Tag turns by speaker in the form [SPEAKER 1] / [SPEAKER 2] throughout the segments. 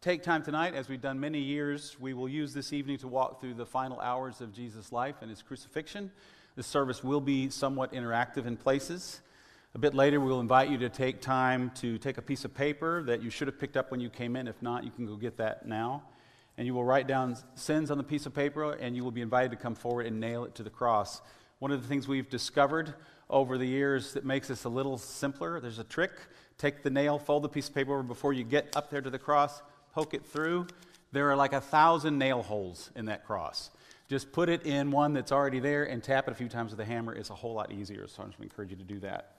[SPEAKER 1] take time tonight, as we've done many years, we will use this evening to walk through the final hours of Jesus' life and his crucifixion. This service will be somewhat interactive in places. A bit later, we will invite you to take time to take a piece of paper that you should have picked up when you came in. If not, you can go get that now. And you will write down sins on the piece of paper, and you will be invited to come forward and nail it to the cross. One of the things we've discovered over the years that makes this a little simpler there's a trick. Take the nail, fold the piece of paper before you get up there to the cross, poke it through. There are like a thousand nail holes in that cross. Just put it in one that's already there and tap it a few times with a hammer. It's a whole lot easier, so I just encourage you to do that.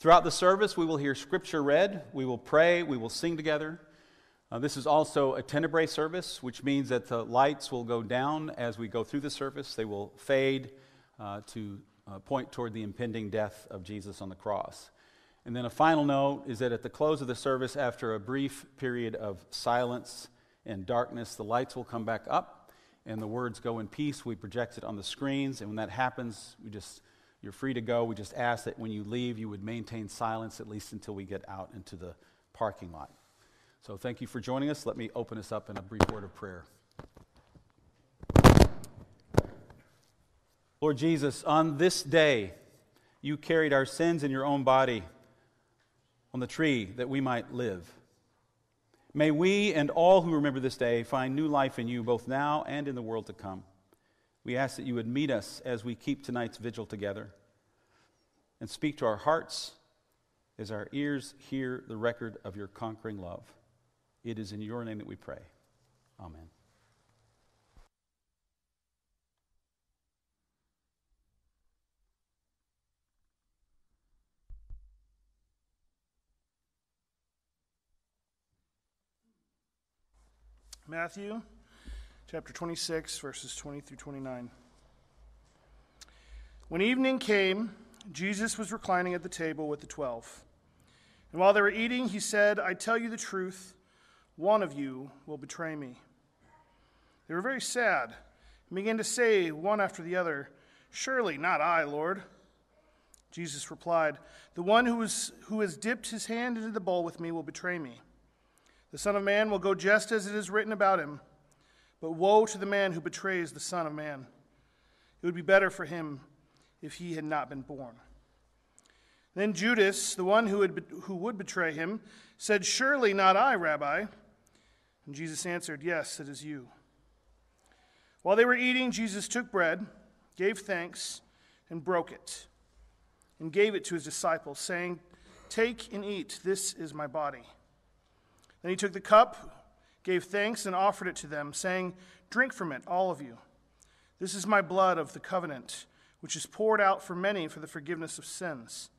[SPEAKER 1] Throughout the service, we will hear scripture read, we will pray, we will sing together. Uh, this is also a tenebrae service, which means that the lights will go down as we go through the service. They will fade uh, to uh, point toward the impending death of Jesus on the cross. And then a final note is that at the close of the service, after a brief period of silence and darkness, the lights will come back up and the words go in peace. We project it on the screens, and when that happens, we just you're free to go. We just ask that when you leave, you would maintain silence at least until we get out into the parking lot. So thank you for joining us. Let me open us up in a brief word of prayer. Lord Jesus, on this day, you carried our sins in your own body on the tree that we might live. May we and all who remember this day find new life in you, both now and in the world to come. We ask that you would meet us as we keep tonight's vigil together and speak to our hearts as our ears hear the record of your conquering love. It is in your name that we pray. Amen.
[SPEAKER 2] Matthew chapter 26, verses 20 through 29. When evening came, Jesus was reclining at the table with the twelve. And while they were eating, he said, I tell you the truth, one of you will betray me. They were very sad and began to say one after the other, Surely not I, Lord. Jesus replied, The one who, is, who has dipped his hand into the bowl with me will betray me. The Son of Man will go just as it is written about him. But woe to the man who betrays the Son of Man. It would be better for him if he had not been born. Then Judas, the one who, had, who would betray him, said, Surely not I, Rabbi. And Jesus answered, Yes, it is you. While they were eating, Jesus took bread, gave thanks, and broke it, and gave it to his disciples, saying, Take and eat, this is my body. Then he took the cup gave thanks, and offered it to them, saying, Drink from it, all of you. This is my blood of the covenant, which is poured out for many for the forgiveness of sins.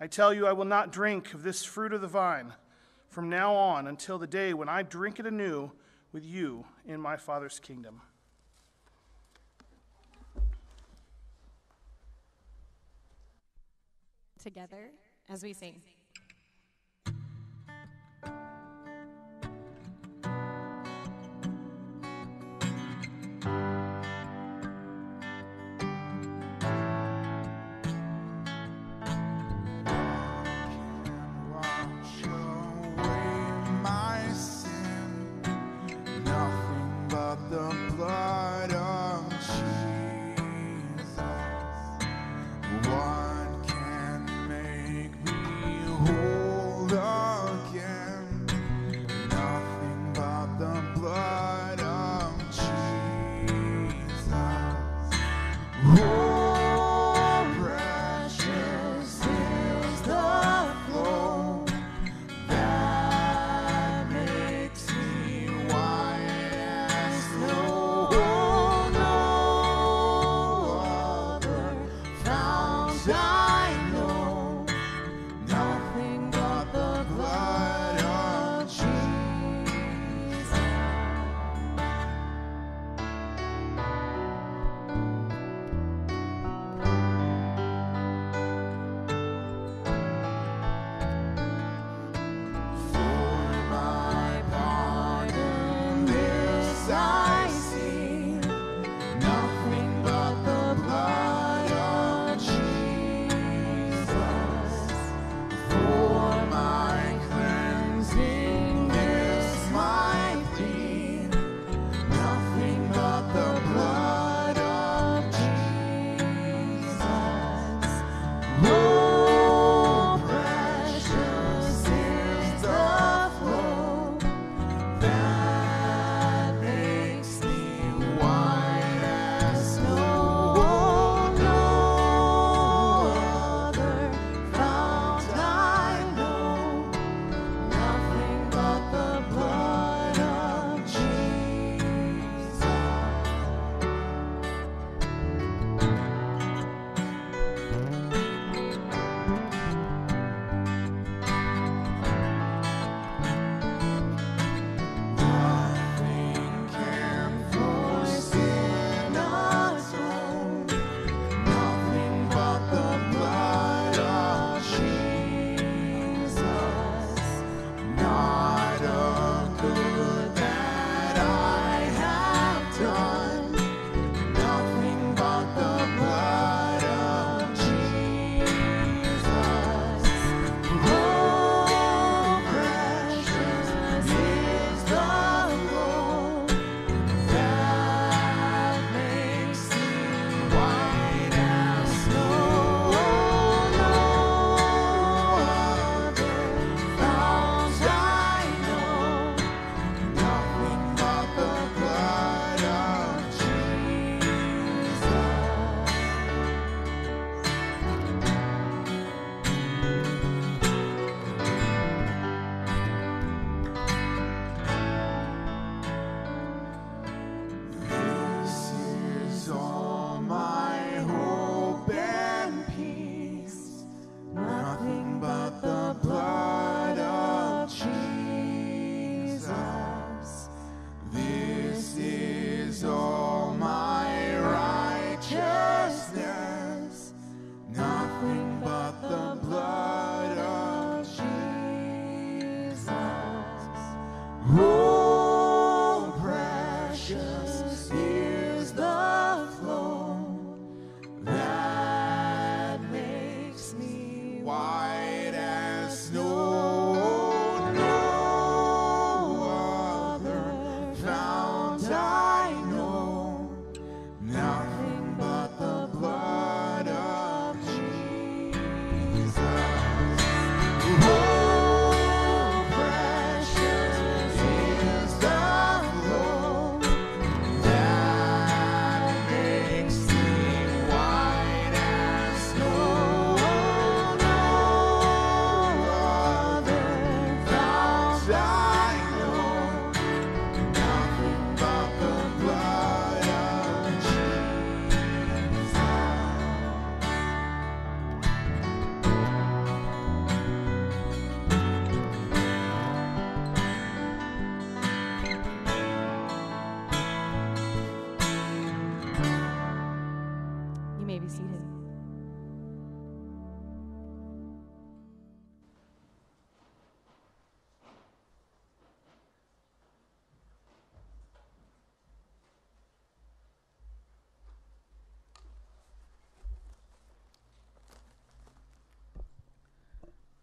[SPEAKER 2] I tell you, I will not drink of this fruit of the vine from now on until the day when I drink it anew with you in my Father's kingdom.
[SPEAKER 3] Together as we sing.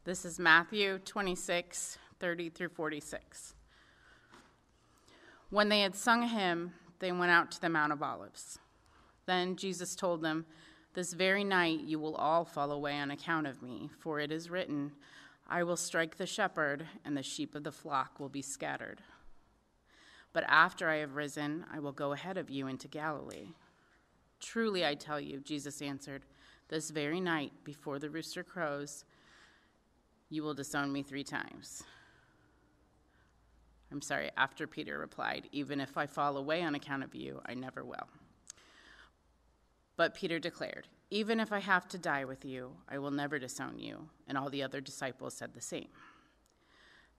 [SPEAKER 4] This is Matthew 26, 30 through 46. When they had sung a hymn, they went out to the Mount of Olives. Then Jesus told them, This very night you will all fall away on account of me, for it is written, I will strike the shepherd, and the sheep of the flock will be scattered. But after I have risen, I will go ahead of you into Galilee. Truly I tell you, Jesus answered, this very night before the rooster crows, you will disown me three times. I'm sorry, after Peter replied, Even if I fall away on account of you, I never will. But Peter declared, Even if I have to die with you, I will never disown you. And all the other disciples said the same.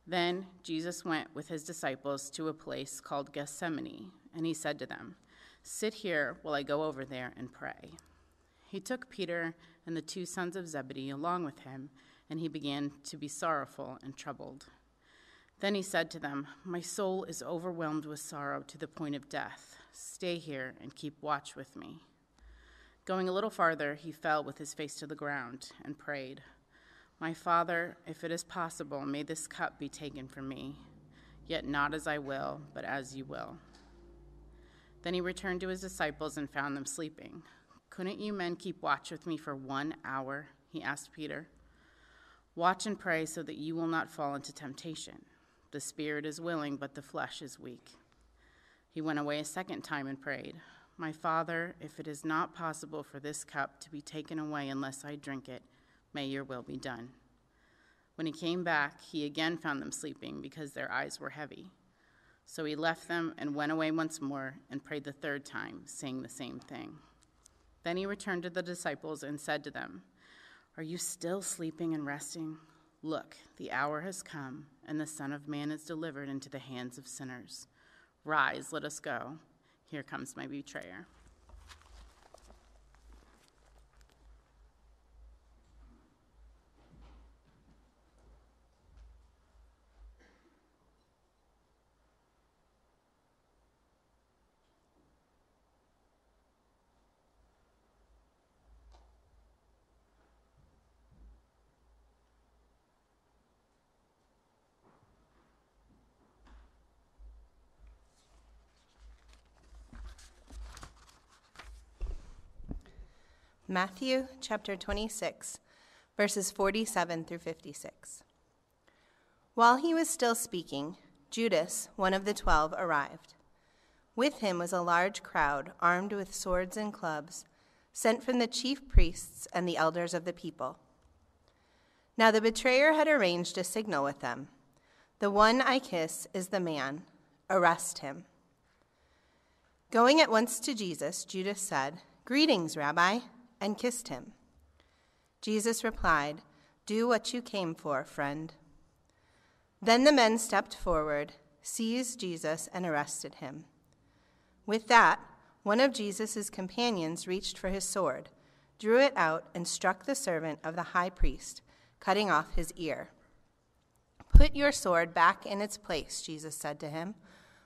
[SPEAKER 4] Then Jesus went with his disciples to a place called Gethsemane, and he said to them, Sit here while I go over there and pray. He took Peter and the two sons of Zebedee along with him and he began to be sorrowful and troubled. Then he said to them, My soul is overwhelmed with sorrow to the point of death. Stay here and keep watch with me. Going a little farther, he fell with his face to the ground and prayed, My Father, if it is possible, may this cup be taken from me, yet not as I will, but as you will. Then he returned to his disciples and found them sleeping. Couldn't you men keep watch with me for one hour? He asked Peter. Watch and pray so that you will not fall into temptation. The spirit is willing, but the flesh is weak. He went away a second time and prayed, My Father, if it is not possible for this cup to be taken away unless I drink it, may your will be done. When he came back, he again found them sleeping because their eyes were heavy. So he left them and went away once more and prayed the third time, saying the same thing. Then he returned to the disciples and said to them, are you still sleeping and resting? Look, the hour has come, and the Son of Man is delivered into the hands of sinners. Rise, let us go. Here comes my betrayer.
[SPEAKER 5] Matthew chapter 26, verses 47 through 56. While he was still speaking, Judas, one of the twelve, arrived. With him was a large crowd armed with swords and clubs, sent from the chief priests and the elders of the people. Now the betrayer had arranged a signal with them The one I kiss is the man. Arrest him. Going at once to Jesus, Judas said, Greetings, Rabbi and kissed him. Jesus replied, Do what you came for, friend. Then the men stepped forward, seized Jesus, and arrested him. With that, one of Jesus' companions reached for his sword, drew it out, and struck the servant of the high priest, cutting off his ear. Put your sword back in its place, Jesus said to him,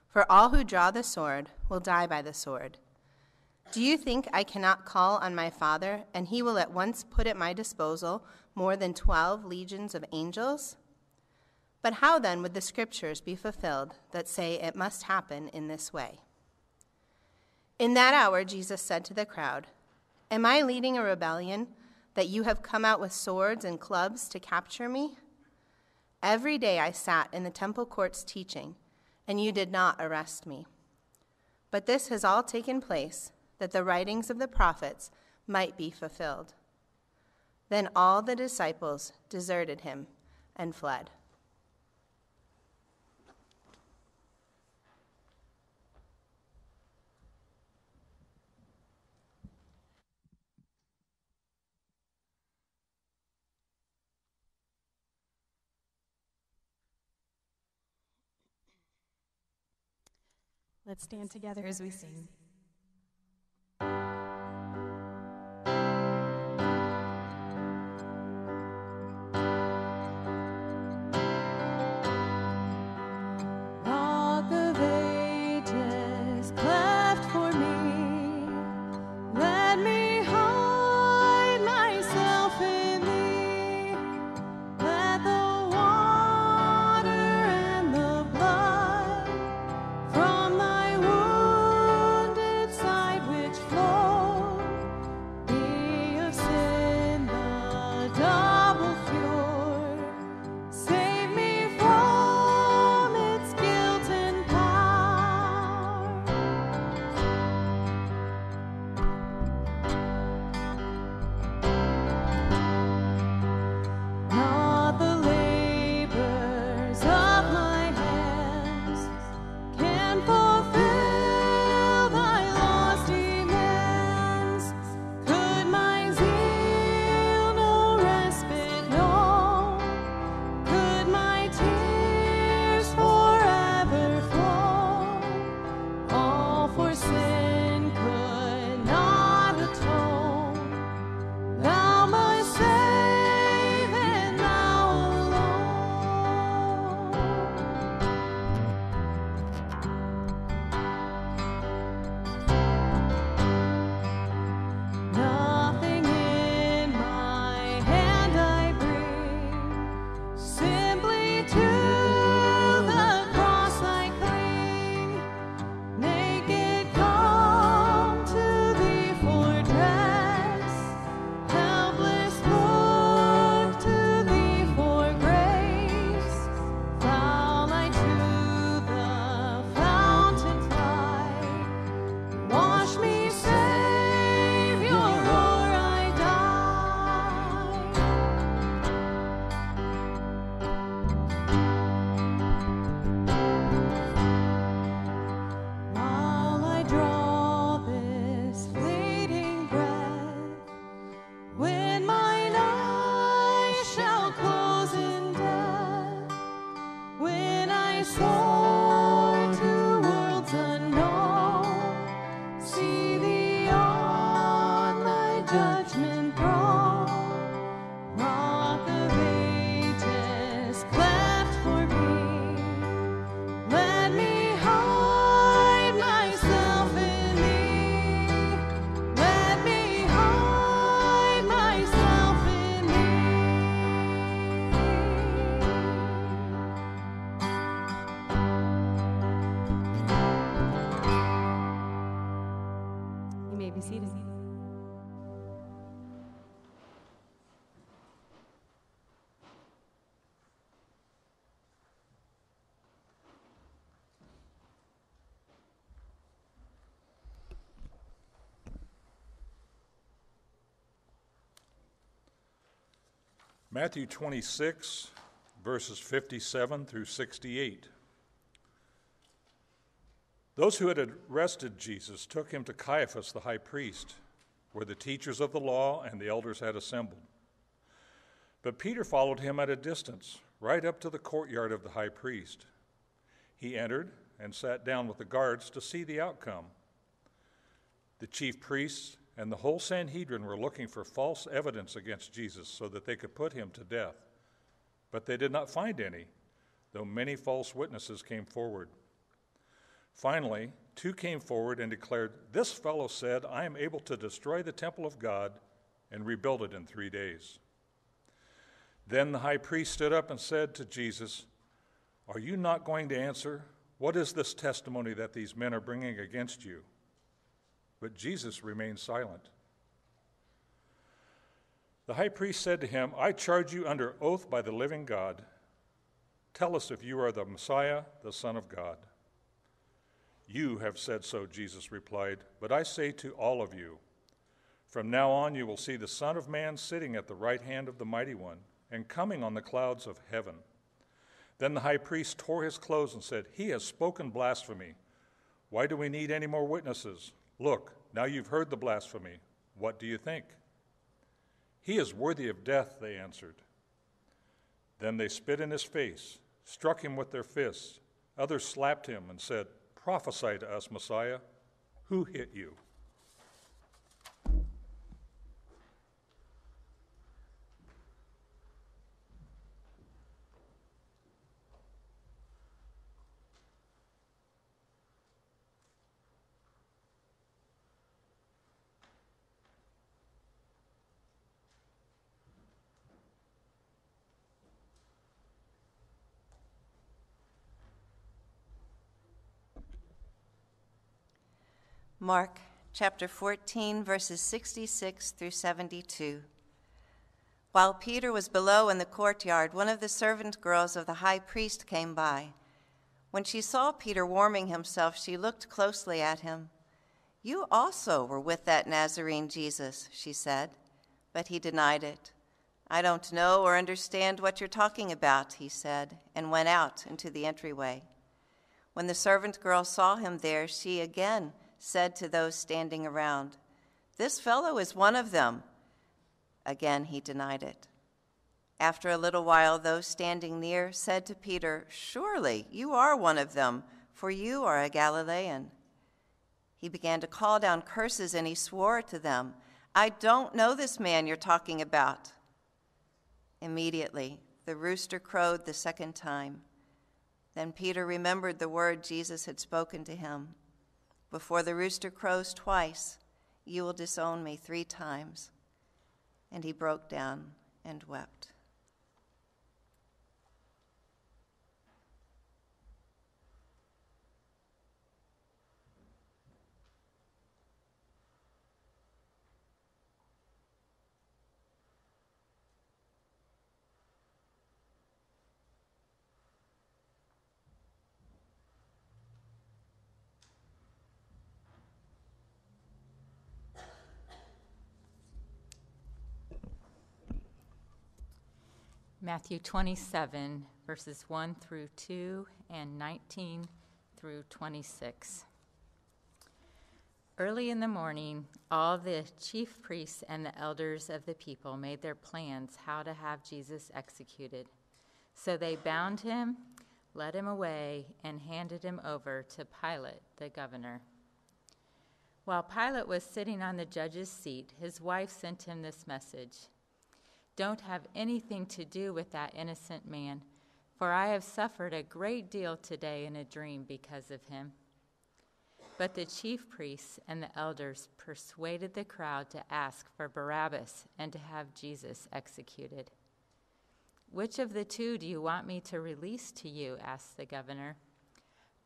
[SPEAKER 5] for all who draw the sword will die by the sword. Do you think I cannot call on my Father, and he will at once put at my disposal more than twelve legions of angels? But how then would the scriptures be fulfilled that say it must happen in this way? In that hour, Jesus said to the crowd, Am I leading a rebellion that you have come out with swords and clubs to capture me? Every day I sat in the temple courts teaching, and you did not arrest me. But this has all taken place that the writings of the prophets might be fulfilled. Then all the disciples deserted him and fled.
[SPEAKER 3] Let's stand together as we sing.
[SPEAKER 6] Matthew 26, verses 57 through 68. Those who had arrested Jesus took him to Caiaphas the high priest, where the teachers of the law and the elders had assembled. But Peter followed him at a distance, right up to the courtyard of the high priest. He entered and sat down with the guards to see the outcome. The chief priests and the whole Sanhedrin were looking for false evidence against Jesus so that they could put him to death. But they did not find any, though many false witnesses came forward. Finally, two came forward and declared, This fellow said, I am able to destroy the temple of God and rebuild it in three days. Then the high priest stood up and said to Jesus, Are you not going to answer? What is this testimony that these men are bringing against you? But Jesus remained silent. The high priest said to him, I charge you under oath by the living God. Tell us if you are the Messiah, the Son of God. You have said so, Jesus replied, but I say to all of you, from now on you will see the Son of Man sitting at the right hand of the Mighty One and coming on the clouds of heaven. Then the high priest tore his clothes and said, He has spoken blasphemy. Why do we need any more witnesses? Look, now you've heard the blasphemy. What do you think? He is worthy of death, they answered. Then they spit in his face, struck him with their fists. Others slapped him and said, Prophesy to us, Messiah. Who hit you?
[SPEAKER 7] Mark chapter 14, verses 66 through 72. While Peter was below in the courtyard, one of the servant girls of the high priest came by. When she saw Peter warming himself, she looked closely at him. You also were with that Nazarene Jesus, she said, but he denied it. I don't know or understand what you're talking about, he said, and went out into the entryway. When the servant girl saw him there, she again said to those standing around, This fellow is one of them. Again, he denied it. After a little while, those standing near said to Peter, Surely you are one of them, for you are a Galilean. He began to call down curses and he swore to them, I don't know this man you're talking about. Immediately, the rooster crowed the second time. Then Peter remembered the word Jesus had spoken to him before the rooster crows twice, you will disown me three times. And he broke down and wept.
[SPEAKER 8] Matthew 27, verses 1 through 2 and 19 through 26. Early in the morning, all the chief priests and the elders of the people made their plans how to have Jesus executed. So they bound him, led him away, and handed him over to Pilate, the governor. While Pilate was sitting on the judge's seat, his wife sent him this message don't have anything to do with that innocent man, for I have suffered a great deal today in a dream because of him. But the chief priests and the elders persuaded the crowd to ask for Barabbas and to have Jesus executed. Which of the two do you want me to release to you? asked the governor.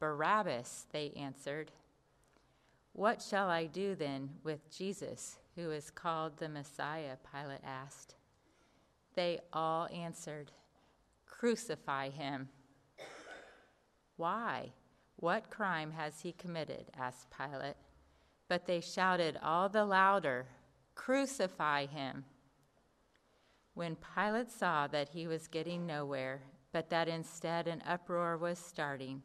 [SPEAKER 8] Barabbas, they answered. What shall I do then with Jesus, who is called the Messiah? Pilate asked. They all answered, Crucify him. Why? What crime has he committed? asked Pilate. But they shouted all the louder, Crucify him. When Pilate saw that he was getting nowhere, but that instead an uproar was starting,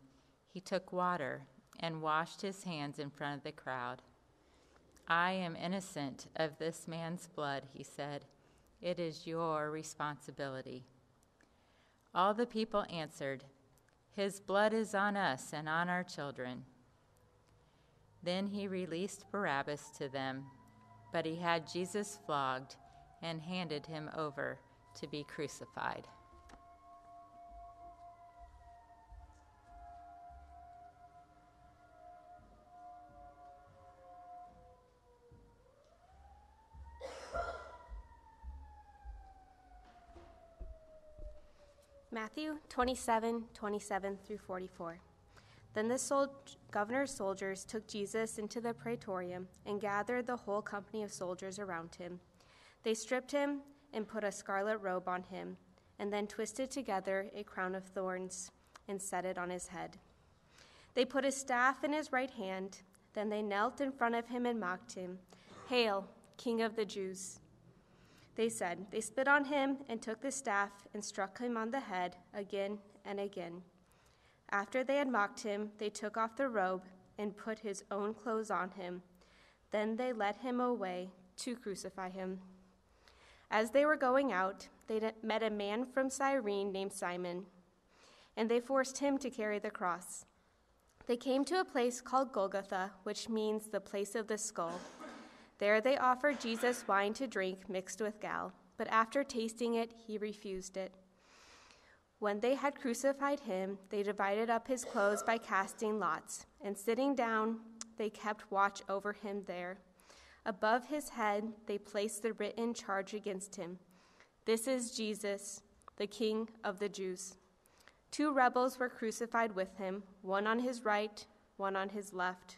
[SPEAKER 8] he took water and washed his hands in front of the crowd. I am innocent of this man's blood, he said. It is your responsibility. All the people answered, His blood is on us and on our children. Then he released Barabbas to them, but he had Jesus flogged and handed him over to be crucified.
[SPEAKER 9] Matthew 27, 27 through 44. Then the sol- governor's soldiers took Jesus into the praetorium and gathered the whole company of soldiers around him. They stripped him and put a scarlet robe on him, and then twisted together a crown of thorns and set it on his head. They put a staff in his right hand. Then they knelt in front of him and mocked him Hail, King of the Jews! They said, They spit on him and took the staff and struck him on the head again and again. After they had mocked him, they took off the robe and put his own clothes on him. Then they led him away to crucify him. As they were going out, they met a man from Cyrene named Simon, and they forced him to carry the cross. They came to a place called Golgotha, which means the place of the skull. There they offered Jesus wine to drink mixed with gall, but after tasting it, he refused it. When they had crucified him, they divided up his clothes by casting lots, and sitting down, they kept watch over him there. Above his head, they placed the written charge against him This is Jesus, the King of the Jews. Two rebels were crucified with him, one on his right, one on his left.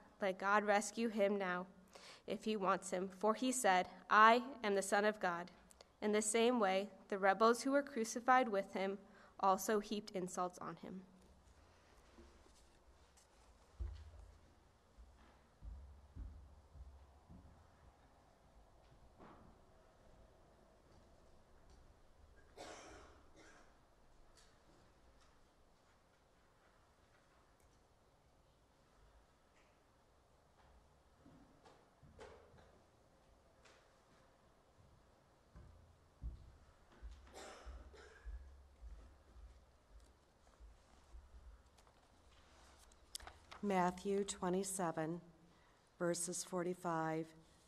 [SPEAKER 9] let God rescue him now, if he wants him. For he said, I am the Son of God. In the same way, the rebels who were crucified with him also heaped insults on him.
[SPEAKER 10] Matthew 27, verses 45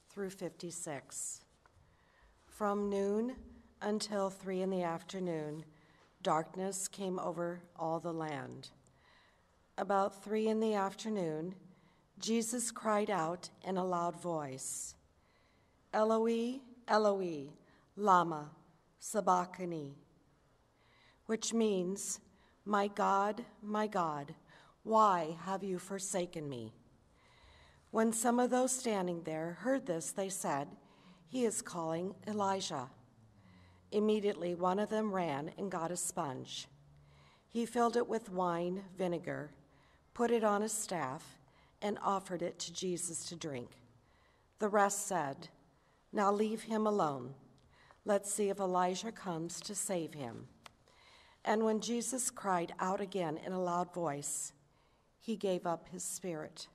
[SPEAKER 10] through 56. From noon until three in the afternoon, darkness came over all the land. About three in the afternoon, Jesus cried out in a loud voice, Eloi, Eloi, Lama Sabachthani, which means, My God, my God, why have you forsaken me? When some of those standing there heard this, they said, He is calling Elijah. Immediately, one of them ran and got a sponge. He filled it with wine vinegar, put it on a staff, and offered it to Jesus to drink. The rest said, Now leave him alone. Let's see if Elijah comes to save him. And when Jesus cried out again in a loud voice, he gave up his spirit.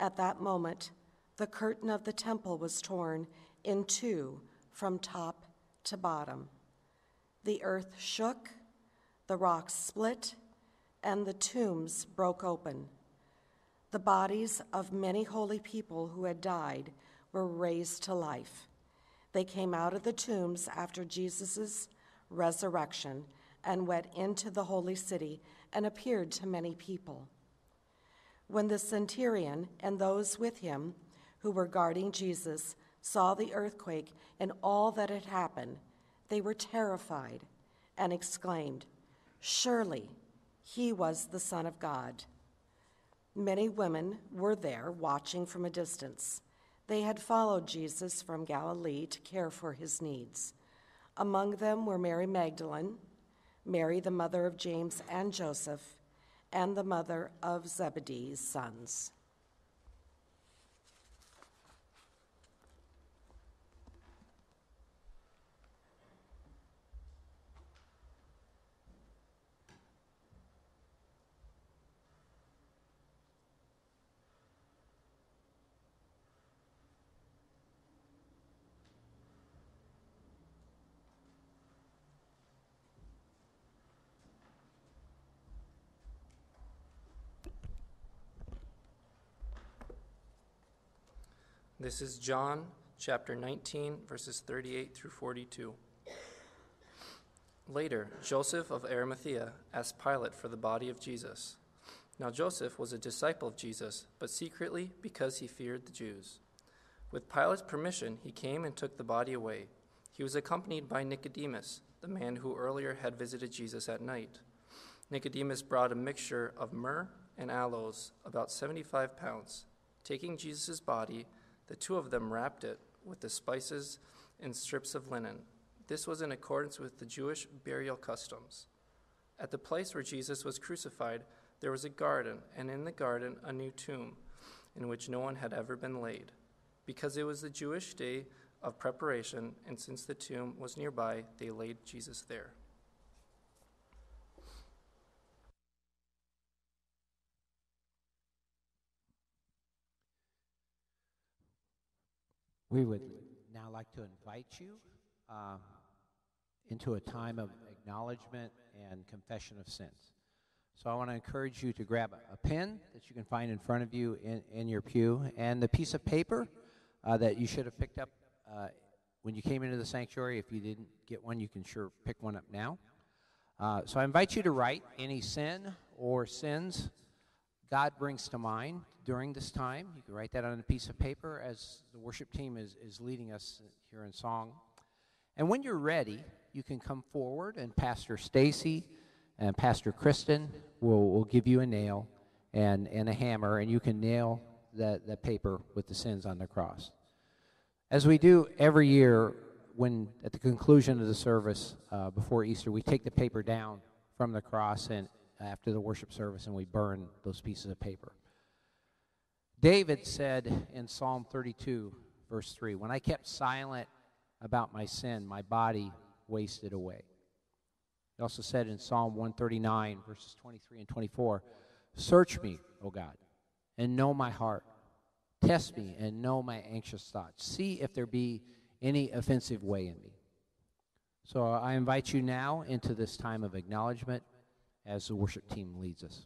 [SPEAKER 10] At that moment, the curtain of the temple was torn in two from top to bottom. The earth shook, the rocks split, and the tombs broke open. The bodies of many holy people who had died were raised to life. They came out of the tombs after Jesus' resurrection and went into the holy city and appeared to many people. When the centurion and those with him who were guarding Jesus saw the earthquake and all that had happened, they were terrified and exclaimed, Surely he was the Son of God. Many women were there watching from a distance. They had followed Jesus from Galilee to care for his needs. Among them were Mary Magdalene, Mary, the mother of James and Joseph, and the mother of Zebedee's sons.
[SPEAKER 11] This is John chapter 19, verses 38 through 42. Later, Joseph of Arimathea asked Pilate for the body of Jesus. Now, Joseph was a disciple of Jesus, but secretly because he feared the Jews. With Pilate's permission, he came and took the body away. He was accompanied by Nicodemus, the man who earlier had visited Jesus at night. Nicodemus brought a mixture of myrrh and aloes, about 75 pounds. Taking Jesus' body, the two of them wrapped it with the spices and strips of linen. This was in accordance with the Jewish burial customs. At the place where Jesus was crucified, there was a garden, and in the garden a new tomb, in which no one had ever been laid. Because it was the Jewish day of preparation, and since the tomb was nearby, they laid Jesus there.
[SPEAKER 12] We would now like to invite you uh, into a time of acknowledgement and confession of sins. So I want to encourage you to grab a, a pen that you can find in front of you in, in your pew and the piece of paper uh, that you should have picked up uh, when you came into the sanctuary. If you didn't get one, you can sure pick one up now. Uh, so I invite you to write any sin or sins God brings to mind during this time. You can write that on a piece of paper as the worship team is, is leading us here in song. And when you're ready, you can come forward, and Pastor Stacy and Pastor Kristen will, will give you a nail and, and a hammer, and you can nail that, that paper with the sins on the cross. As we do every year, when at the conclusion of the service uh, before Easter, we take the paper down from the cross and, after the worship service and we burn those pieces of paper. David said in Psalm 32, verse 3, When I kept silent about my sin, my body wasted away. He also said in Psalm 139, verses 23 and 24, Search me, O God, and know my heart. Test me and know my anxious thoughts. See if there be any offensive way in me. So I invite you now into this time of acknowledgement as the worship team leads us.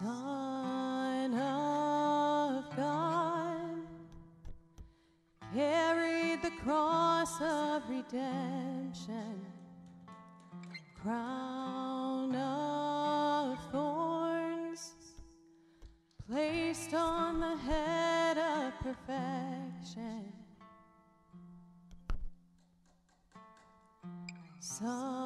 [SPEAKER 13] Son of God carried the cross of redemption, crown of thorns placed on the head of perfection. Son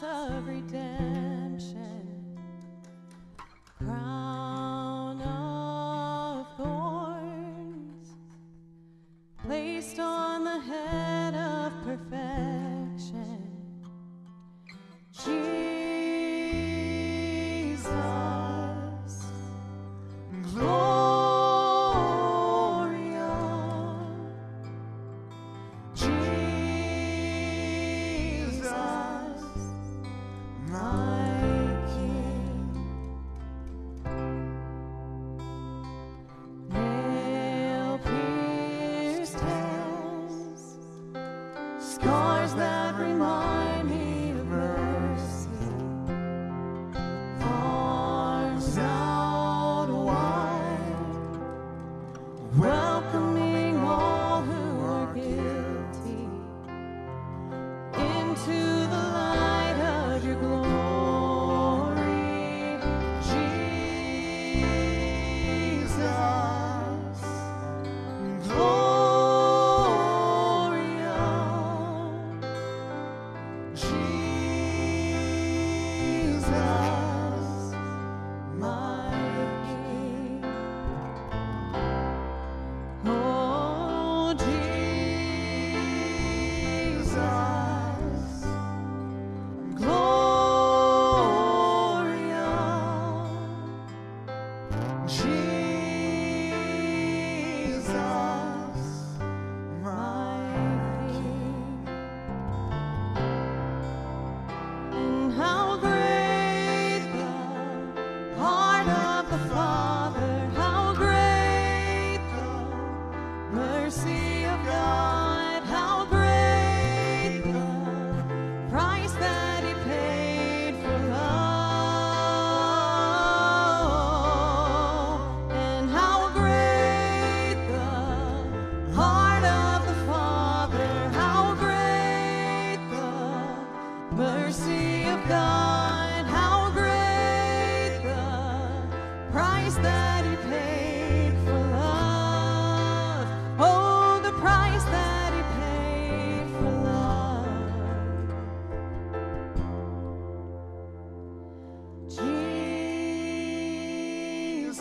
[SPEAKER 13] every day. Welcome.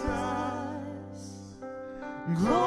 [SPEAKER 13] Jesus, glory.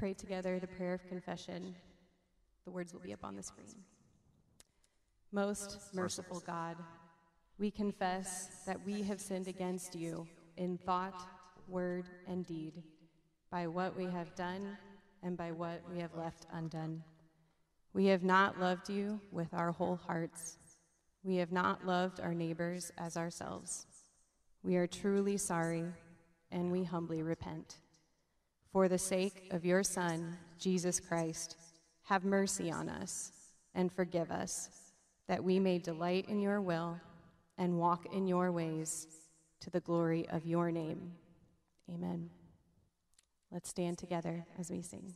[SPEAKER 13] Pray together the prayer of confession. The words will be up on the screen. Most merciful God, we confess that we have sinned against you in thought, word, and deed, by what we have done and by what we have left undone. We have not loved you with our whole hearts. We have not loved our neighbors as ourselves. We are truly sorry and we humbly repent. For the sake of your Son, Jesus Christ, have mercy on us and forgive us, that we may delight in your will and walk in your ways to the glory of your name. Amen. Let's stand together as we sing.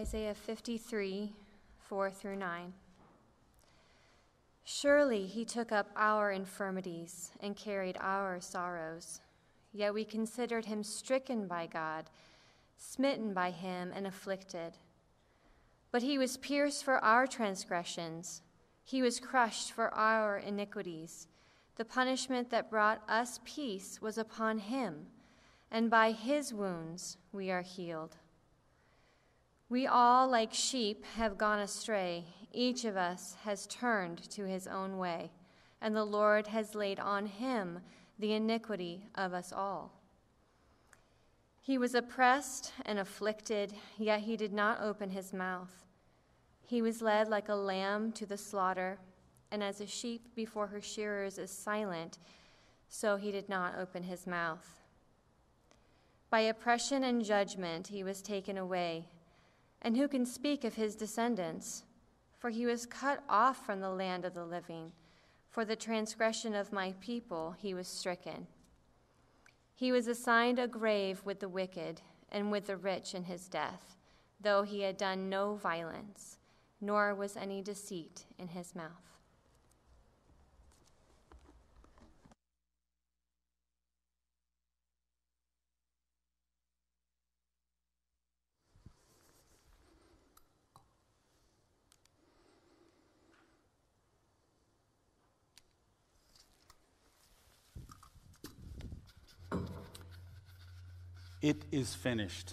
[SPEAKER 14] Isaiah 53, 4 through 9. Surely he took up our infirmities and carried our sorrows. Yet we considered him stricken by God, smitten by him, and afflicted. But he was pierced for our transgressions, he was crushed for our iniquities. The punishment that brought us peace was upon him, and by his wounds we are healed. We all, like sheep, have gone astray. Each of us has turned to his own way, and the Lord has laid on him the iniquity of us all. He was oppressed and afflicted, yet he did not open his mouth. He was led like a lamb to the slaughter, and as a sheep before her shearers is silent, so he did not open his mouth. By oppression and judgment he was taken away. And who can speak of his descendants? For he was cut off from the land of the living. For the transgression of my people he was stricken. He was assigned a grave with the wicked and with the rich in his death, though he had done no violence, nor was any deceit in his mouth.
[SPEAKER 1] It is finished.